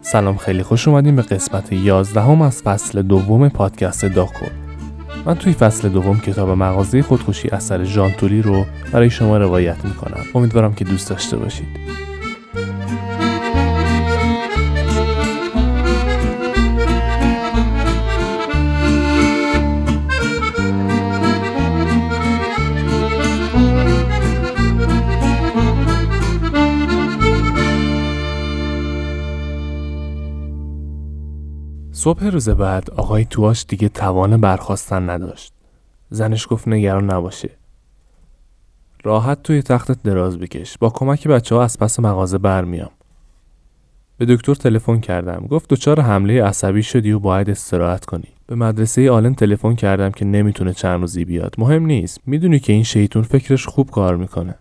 سلام خیلی خوش اومدیم به قسمت 11 هم از فصل دوم پادکست داکو. من توی فصل دوم کتاب مغازه خودکشی اثر ژان تولی رو برای شما روایت می‌کنم. امیدوارم که دوست داشته باشید. صبح روز بعد آقای تواش دیگه توان برخواستن نداشت. زنش گفت نگران نباشه. راحت توی تختت دراز بکش. با کمک بچه ها از پس مغازه برمیام. به دکتر تلفن کردم. گفت دچار حمله عصبی شدی و باید استراحت کنی. به مدرسه آلن تلفن کردم که نمی‌تونه چند روزی بیاد. مهم نیست. می‌دونی که این شیطون فکرش خوب کار می‌کنه.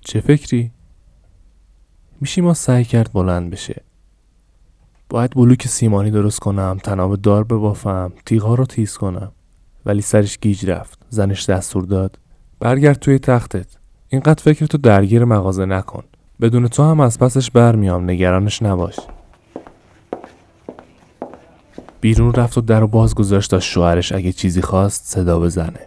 چه فکری؟ میشی ما سعی کرد بلند بشه. باید بلوک سیمانی درست کنم تناب دار ببافم تیغها رو تیز کنم. ولی سرش گیج رفت. زنش دستور داد. برگرد توی تختت. اینقدر فکر تو درگیر مغازه نکن. بدون تو هم از پسش برمیام. نگرانش نباش. بیرون رفت و در و باز گذاشت تا شوهرش اگه چیزی خواست صدا بزنه.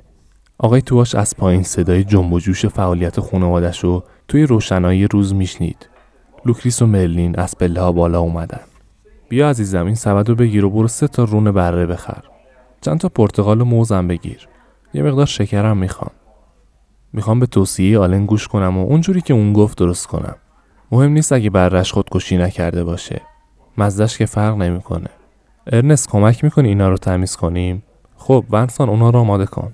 آقای تواش از پایین صدای جنب و جوش فعالیت خانوادش رو توی روشنایی روز میشنید. لوکریس و مرلین از پله ها بالا اومدن. بیا عزیزم این سبد رو بگیر و برو سه تا رون بره بخر. چند تا پرتقال و موزم بگیر. یه مقدار شکرم می‌خوام. می‌خوام به توصیه آلن گوش کنم و اونجوری که اون گفت درست کنم. مهم نیست اگه بره‌ش خودکشی نکرده باشه. مزه‌ش که فرق نمی‌کنه. ارنست کمک می‌کنی اینا رو تمیز کنیم؟ خب ونسان اونا رو آماده کن.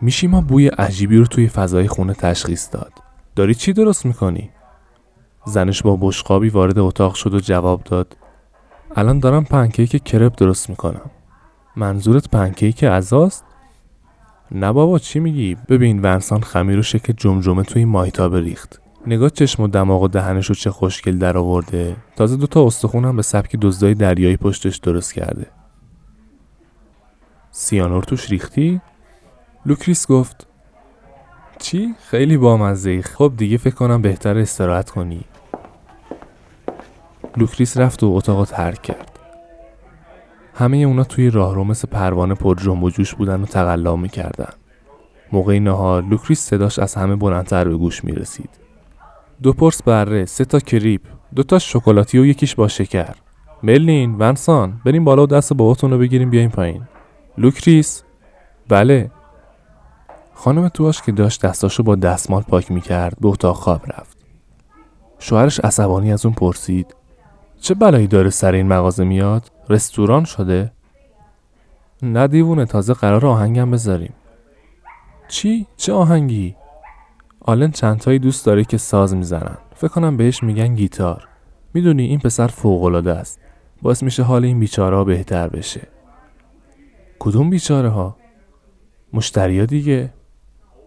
میشیما بوی عجیبی رو توی فضای خونه تشخیص داد. داری چی درست می‌کنی؟ زنش با بشقابی وارد اتاق شد و جواب داد. الان دارم پنکیک کرپ درست می‌کنم منظورت پنکیک ازاست؟ نه بابا چی میگی؟ ببین ونسان خمیر و شکل جمجمه توی مایتابه ریخت نگاه چشم و دماغ و دهنش رو چه خوشگل در آورده تازه دوتا استخونم به سبک دزدای دریایی پشتش درست کرده سیانور توش ریختی؟ لوکریس گفت چی؟ خیلی بامزه خب دیگه فکر کنم بهتر استراحت کنی لوکریس رفت و اتاق ترک کرد. همه اونا توی راهرو مثل پروانه پر جنب و جوش بودن و تقلا می‌کردن. موقع نهار لوکریس صداش از همه بلندتر به گوش می‌رسید. دو پرس بره سه تا کرپ دو تا شکلاتی و یکیش با شکر. مرلین ونسان بریم بالا و دست باباتون رو بگیریم بیایم پایین. لوکریس؟ بله. خانم تواش که داشت دستاشو با دستمال پاک می‌کرد به اتاق خواب رفت. شوهرش عصبانی از اون پرسید. چه بلایی داره سر این مغازه میاد؟ رستوران شده؟ نه دیوونه تازه قراره آهنگم بذاریم چی؟ چه آهنگی؟ آلن چندتایی دوست داره که ساز می‌زنن فکر کنم بهش میگن گیتار می‌دونی این پسر فوقالعاده است باعث میشه حال این بیچاره بهتر بشه کدوم بیچاره ها؟ مشتریا دیگه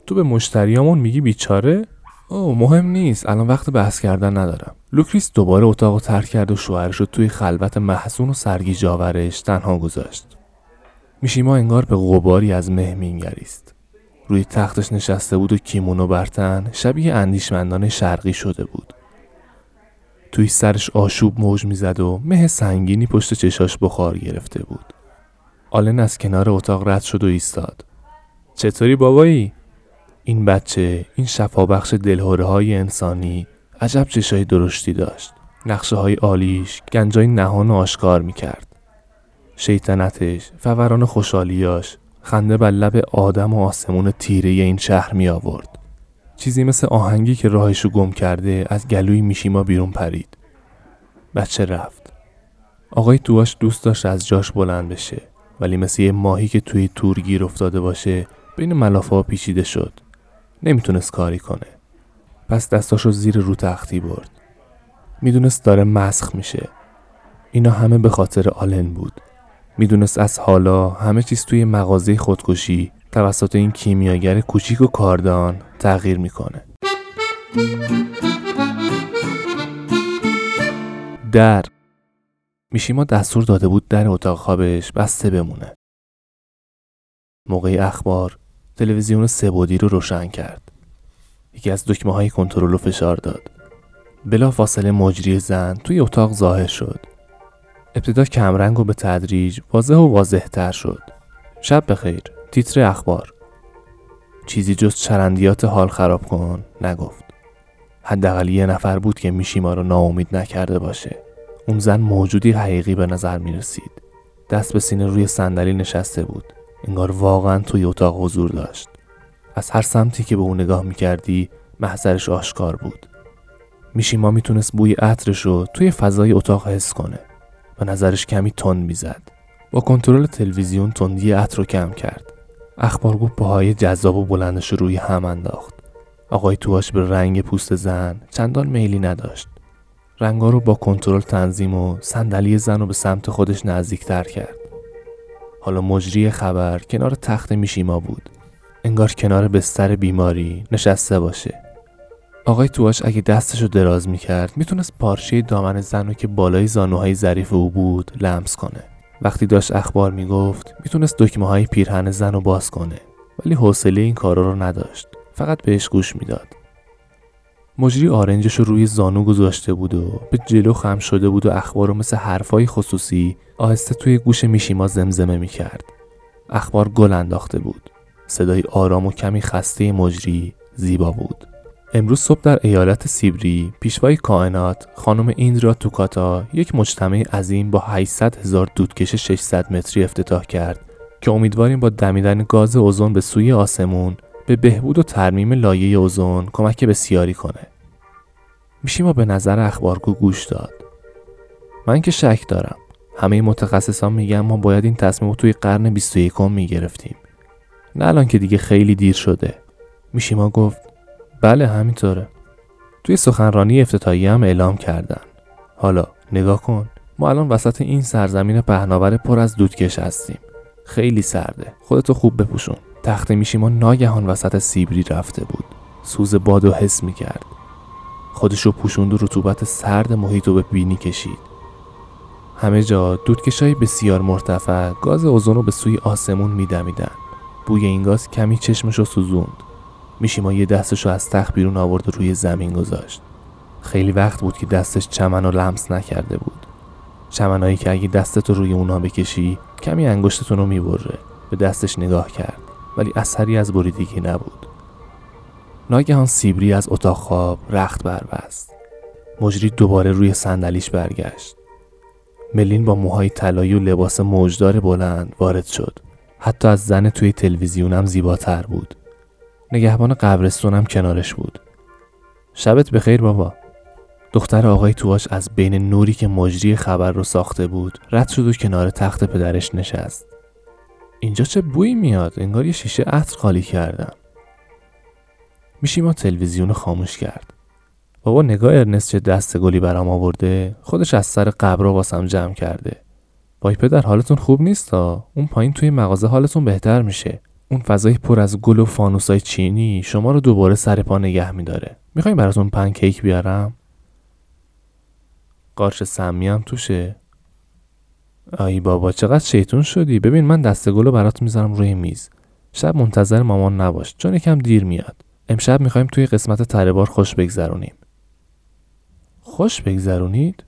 تو به مشتریامون میگی بیچاره؟ او مهم نیست. الان وقت بحث کردن ندارم. لوکریس دوباره اتاق ترک کرد و شوهرش رو توی خلوت محزون و سرگیجاورش تنها گذاشت. میشیما انگار به غباری از مه مینگریست. روی تختش نشسته بود و کیمونو برتن شبیه اندیشمندان شرقی شده بود. توی سرش آشوب موج می‌زد و مه سنگینی پشت چشاش بخار گرفته بود. آلن از کنار اتاق رد شد و ایستاد. چطوری بابایی؟ این بچه این شفابخش دلهوره های انسانی عجب چشای درشتی داشت. نقشه های آلیش گنجای نهان آشکار می کرد شیطنتش فوران خوشحالیاش خنده بر لب آدم و آسمون تیره این شهر می آورد چیزی مثل آهنگی که راهشو گم کرده از گلوی میشیما بیرون پرید. بچه رفت. آقای تواش دوست داشت از جاش بلند بشه ولی مثل یه ماهی که توی تور گیر افتاده باشه بین ملافه ها پیچیده شد. نمی‌تونست کاری کنه. پس دستاشو زیر رو تختی برد. می‌دونست داره مسخ میشه. اینا همه به خاطر آلن بود. می‌دونست از حالا همه چیز توی مغازه خودکشی توسط این کیمیاگر کوچیک و کاردان تغییر می‌کنه. در. میشیما دستور داده بود در اتاق خوابش بسته بمونه. موقع اخبار تلویزیون سبودی رو روشن کرد. یکی از دکمه های کنترل رو فشار داد. بلا فاصله مجری زن توی اتاق ظاهر شد. ابتدا کمرنگ و به تدریج واضح و واضح تر شد. شب بخیر تیتر اخبار. چیزی جز چرندیات حال خراب کن نگفت. حداقل یه نفر بود که میشیما رو ناامید نکرده باشه. اون زن موجودی حقیقی به نظر می رسید دست به سینه روی صندلی نشسته بود. انگار واقعا توی اتاق حضور داشت. از هر سمتی که به اون نگاه می کردی محضرش آشکار بود. میشیما می‌تونست بوی عطرش رو توی فضای اتاق حس کنه و نظرش کمی تند می‌زد. با کنترل تلویزیون تندی عطر رو کم کرد. اخبارگو پاهای جذاب و بلندش رو روی هم انداخت. آقای تواش به رنگ پوست زن چندان میلی نداشت. رنگا رو با کنترل تنظیم و صندلی زن رو به سمت خودش نزدیکتر کرد. حالا مجری خبر کنار تخت میشیما بود. انگار کنار بستر بیماری نشسته باشه. آقای تواش اگه دستش رو دراز می‌کرد می‌تونست پارچه دامن زن رو که بالای زانوهای ظریف او بود لمس کنه. وقتی داشت اخبار می‌گفت می‌تونست دکمه های پیرهن زن رو باز کنه ولی حوصله این کارا رو نداشت. فقط بهش گوش می‌داد. مجری آرنجش رو روی زانو گذاشته بود و به جلو خم شده بود و اخبار رو مثل حرفای خصوصی آهسته توی گوش میشیما زمزمه می‌کرد. اخبار گل انداخته بود. صدای آرام و کمی خسته مجری زیبا بود. امروز صبح در ایالت سیبری پیشوای کائنات خانم ایندرا توکاتا یک مجتمع عظیم با 800 هزار دودکش 600 متری افتتاح کرد که امیدواریم با دمیدن گاز اوزون به سوی آسمون به بهبود و ترمیم لایه اوزون کمک بسیاری کنه. میشیم به نظر اخبارگو گوش داد. من که شک دارم. همه متخصصان میگن ما باید این تصمیم رو توی قرن 21 می‌گرفتیم. نه الان که دیگه خیلی دیر شده. میشیما گفت بله همینطوره. توی سخنرانی افتتاحیه هم اعلام کردن. حالا نگاه کن. ما الان وسط این سرزمین پهناور پر از دودکش هستیم. خیلی سرده. خودتو خوب بپوشون. تخت میشیما ناگهان وسط سیبری رفته بود. سوز باد و حس می‌کرد. خودشو پوشوند و رطوبت سرد محیط رو به بینی کشید. همه جا دودکشای بسیار مرتفع گاز اوزون رو به سوی آسمون میدمیدن. بوی این گاز کمی چشمش رو سوزوند میشیما یه دستش رو از تخت بیرون آورد و روی زمین گذاشت. خیلی وقت بود که دستش چمن رو لمس نکرده بود. چمنهایی که اگه دستتو روی اونا بکشی کمی انگشتتون رو می‌بره به دستش نگاه کرد ولی اثری از بریدگی نبود. ناگهان سیبری از اتاق خواب رخت بربست مجری دوباره روی صندلیش برگشت. ملین با موهای طلایی و لباس موجدار بلند وارد شد. حتی از زن توی تلویزیونم زیباتر بود. نگهبان قبرستونم کنارش بود. شبت بخیر بابا. دختر آقای تواش از بین نوری که مجری خبر رو ساخته بود رد شد و کنار تخت پدرش نشست. اینجا چه بویی میاد؟ انگار یه شیشه عطر خالی کردم. میشیما تلویزیون خاموش کرد. بابا نگاه ارنست چه دست گلی برام آورده؟ خودش از سر قبر واسم جمع کرده. وای پدر حالتون خوب نیست تا اون پایین توی مغازه حالتون بهتر میشه. اون فضای پر از گل و فانوسای چینی شما رو دوباره سر پا نگه میداره. می‌خوایم براتون پنکیک بیارم؟ قارچ سمی هم توشه؟ ای بابا چقدر شیطون شدی؟ ببین من دست گلو برات می‌ذارم روی میز. شب منتظر مامان نباش چون یکم دیر میاد. امشب می‌خوایم توی قسمت تره خوش بگذرونیم. خوش بگذرونید؟